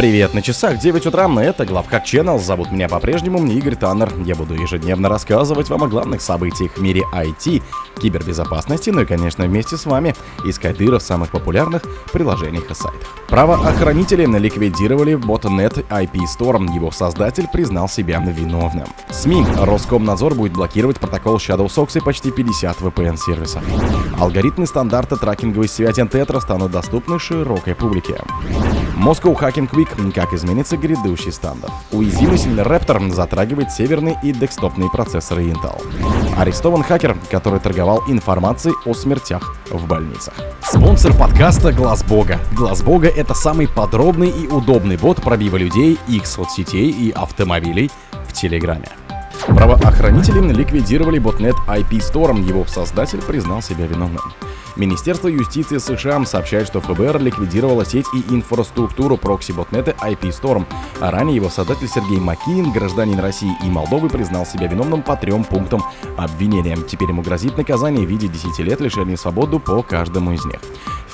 Привет на часах, 9 утра, это Главхак Channel, зовут меня по-прежнему Игорь Таннер. Я буду ежедневно рассказывать вам о главных событиях в мире IT, кибербезопасности, ну и, конечно, вместе с вами искать дыры в самых популярных приложениях и сайтах. Правоохранители ликвидировали ботнет IP Storm, его создатель признал себя виновным. СМИ Роскомнадзор будет блокировать протокол ShadowSox и почти 50 VPN-сервисов. Алгоритмы стандарта трекинговой связи Tetra станут доступны широкой публике. Moscow Hacking Week. Как изменится грядущий стандарт. Уязвимость Raptor затрагивает северные и декстопные процессоры Intel. Арестован хакер, который торговал информацией о смертях в больницах. Спонсор подкаста Глаз Бога. Глаз Бога это самый подробный и удобный бот пробива людей, их соцсетей и автомобилей в Телеграме. Правоохранители ликвидировали ботнет IP Storm, его создатель признал себя виновным. Министерство юстиции США сообщает, что ФБР ликвидировало сеть и инфраструктуру прокси-ботнета IP Storm, а ранее его создатель Сергей Макин, гражданин России и Молдовы, признал себя виновным по трем пунктам обвинения. Теперь ему грозит наказание в виде 10 лет лишения свободы по каждому из них.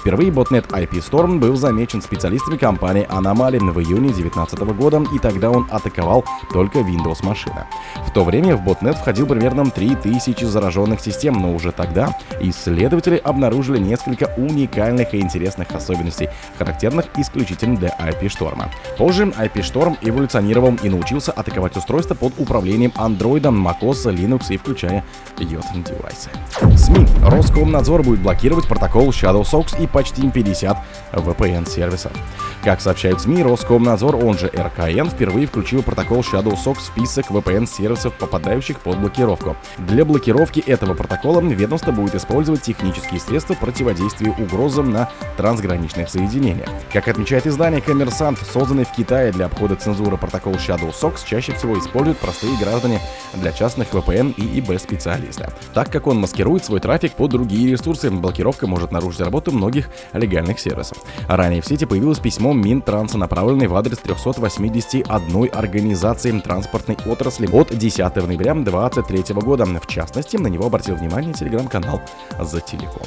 Впервые ботнет IP Storm был замечен специалистами компании Anomaly в июне 2019 года, и тогда он атаковал только Windows машины. В то время в ботнет входил примерно 3000 зараженных систем, но уже тогда исследователи обнаружили несколько уникальных и интересных особенностей, характерных исключительно для IP Storm. Позже IP Storm эволюционировал и научился атаковать устройства под управлением Android, macOS, Linux и включая IoT-девайсы. СМИ. Роскомнадзор будет блокировать протокол ShadowSox и почти 50 VPN-сервисов. Как сообщают СМИ, Роскомнадзор, он же РКН, впервые включил протокол ShadowSox в список VPN-сервисов, попадающих под блокировку. Для блокировки этого протокола ведомство будет использовать технические средства противодействия угрозам на трансграничных соединениях. Как отмечает издание «Коммерсант», созданный в Китае для обхода цензуры протокол ShadowSox чаще всего используют простые граждане для частных VPN и ИБ-специалиста. Так как он маскирует свой трафик под другие ресурсы, блокировка может нарушить работу многих других легальных сервисов. Ранее в сети появилось письмо Минтранса, направленное в адрес 381 организации транспортной отрасли от 10 ноября 2023 года. В частности, на него обратил внимание телеграм-канал «За Телеком».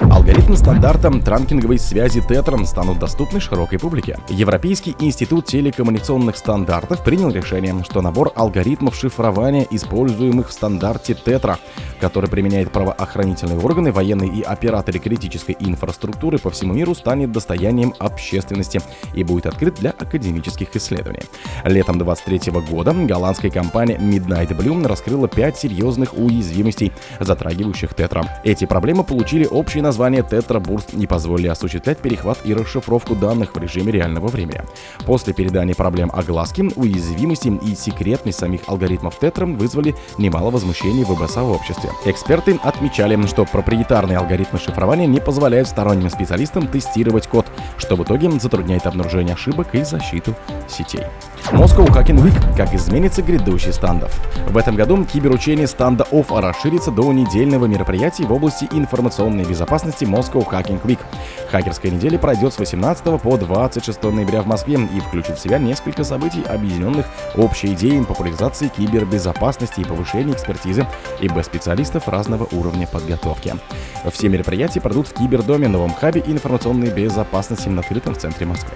Алгоритмы стандарта транкинговой связи Tetra станут доступны широкой публике. Европейский институт телекоммуникационных стандартов принял решение, что набор алгоритмов шифрования, используемых в стандарте Tetra, который применяет правоохранительные органы, военные и операторы критической инфраструктуры по всему миру, станет достоянием общественности и будет открыт для академических исследований. Летом 2023 года голландская компания Midnight Blue раскрыла пять серьезных уязвимостей, затрагивающих Tetra. Эти проблемы получили общий название Burst не позволили осуществлять перехват и расшифровку данных в режиме реального времени. После передания проблем огласки, уязвимости и секретность самих алгоритмов Tetra вызвали немало возмущений в ИБ-сообществе. Эксперты отмечали, что проприетарные алгоритмы шифрования не позволяют сторонним специалистам тестировать код, что в итоге затрудняет обнаружение ошибок и защиту сетей. Moscow Hacking Week. Как изменится грядущий стандов. В этом году киберучение станда OFF расширится до недельного мероприятия в области информационной безопасности Moscow Hacking Week. Хакерская неделя пройдет с 18 по 26 ноября в Москве и включит в себя несколько событий, объединенных общей идеей популяризации кибербезопасности и повышения экспертизы и специалистов разного уровня подготовки. Все мероприятия пройдут в Кибердоме, новом хабе информационной безопасности на открытом в центре Москвы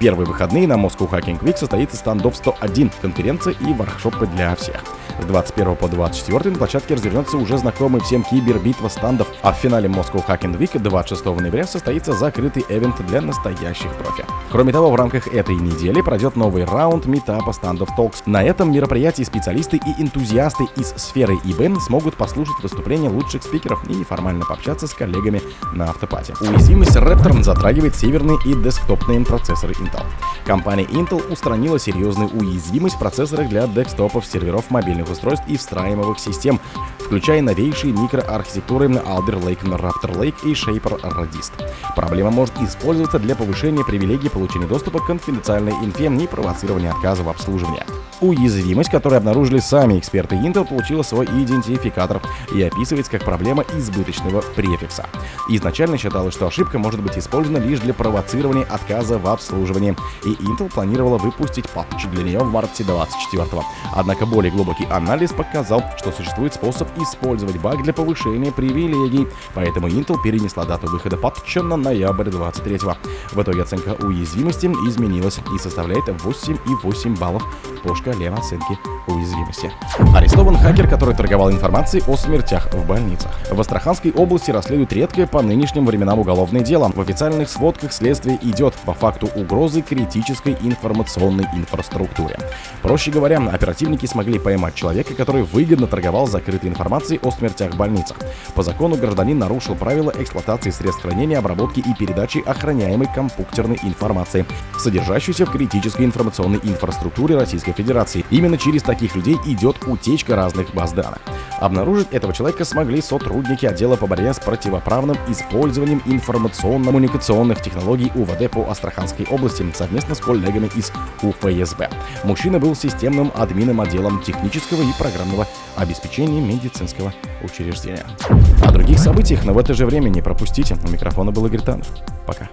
первые выходные на Moscow Hacking Week состоится стандов 101, конференция и воркшопы для всех. С 21 по 24 на площадке развернется уже знакомый всем кибербитва стандов, а в финале Moscow Hacking Week 26 ноября состоится закрытый эвент для настоящих профи. Кроме того, в рамках этой недели пройдет новый раунд метапа стандов Talks. На этом мероприятии специалисты и энтузиасты из сферы ИБ смогут послушать выступления лучших спикеров и неформально пообщаться с коллегами на автопате. Уязвимость Raptor затрагивает северные и десктопные процессоры Intel. Компания Intel устранила серьезную уязвимость в процессорах для десктопов, серверов мобильных устройств и встраиваемых систем, включая новейшие микроархитектуры Alder Lake, Raptor Lake и Shaper Radist. Проблема может использоваться для повышения привилегий получения доступа к конфиденциальной инфе и провоцирования отказа в обслуживании. Уязвимость, которую обнаружили сами эксперты Intel, получила свой идентификатор и описывается как проблема избыточного префикса. Изначально считалось, что ошибка может быть использована лишь для провоцирования отказа в обслуживании, и Intel планировала выпустить патч для нее в марте 24 Однако более глубокий Анализ показал, что существует способ использовать баг для повышения привилегий, поэтому Intel перенесла дату выхода патча на ноябрь 23 -го. В итоге оценка уязвимости изменилась и составляет 8,8 баллов по шкале оценки уязвимости. Арестован хакер, который торговал информацией о смертях в больницах. В Астраханской области расследуют редкое по нынешним временам уголовное дело. В официальных сводках следствие идет по факту угрозы критической информационной инфраструктуре. Проще говоря, оперативники смогли поймать человека, который выгодно торговал закрытой информацией о смертях в больницах. По закону гражданин нарушил правила эксплуатации средств хранения, обработки и передачи охраняемой компьютерной информации, содержащейся в критической информационной инфраструктуре Российской Федерации. Именно через таких людей идет утечка разных баз данных. Обнаружить этого человека смогли сотрудники отдела по борьбе с противоправным использованием информационно-коммуникационных технологий УВД по Астраханской области совместно с коллегами из УФСБ. Мужчина был системным админом отделом технического и программного обеспечения медицинского учреждения. О других событиях, но в это же время не пропустите. У микрофона был Игорь Таннер. Пока.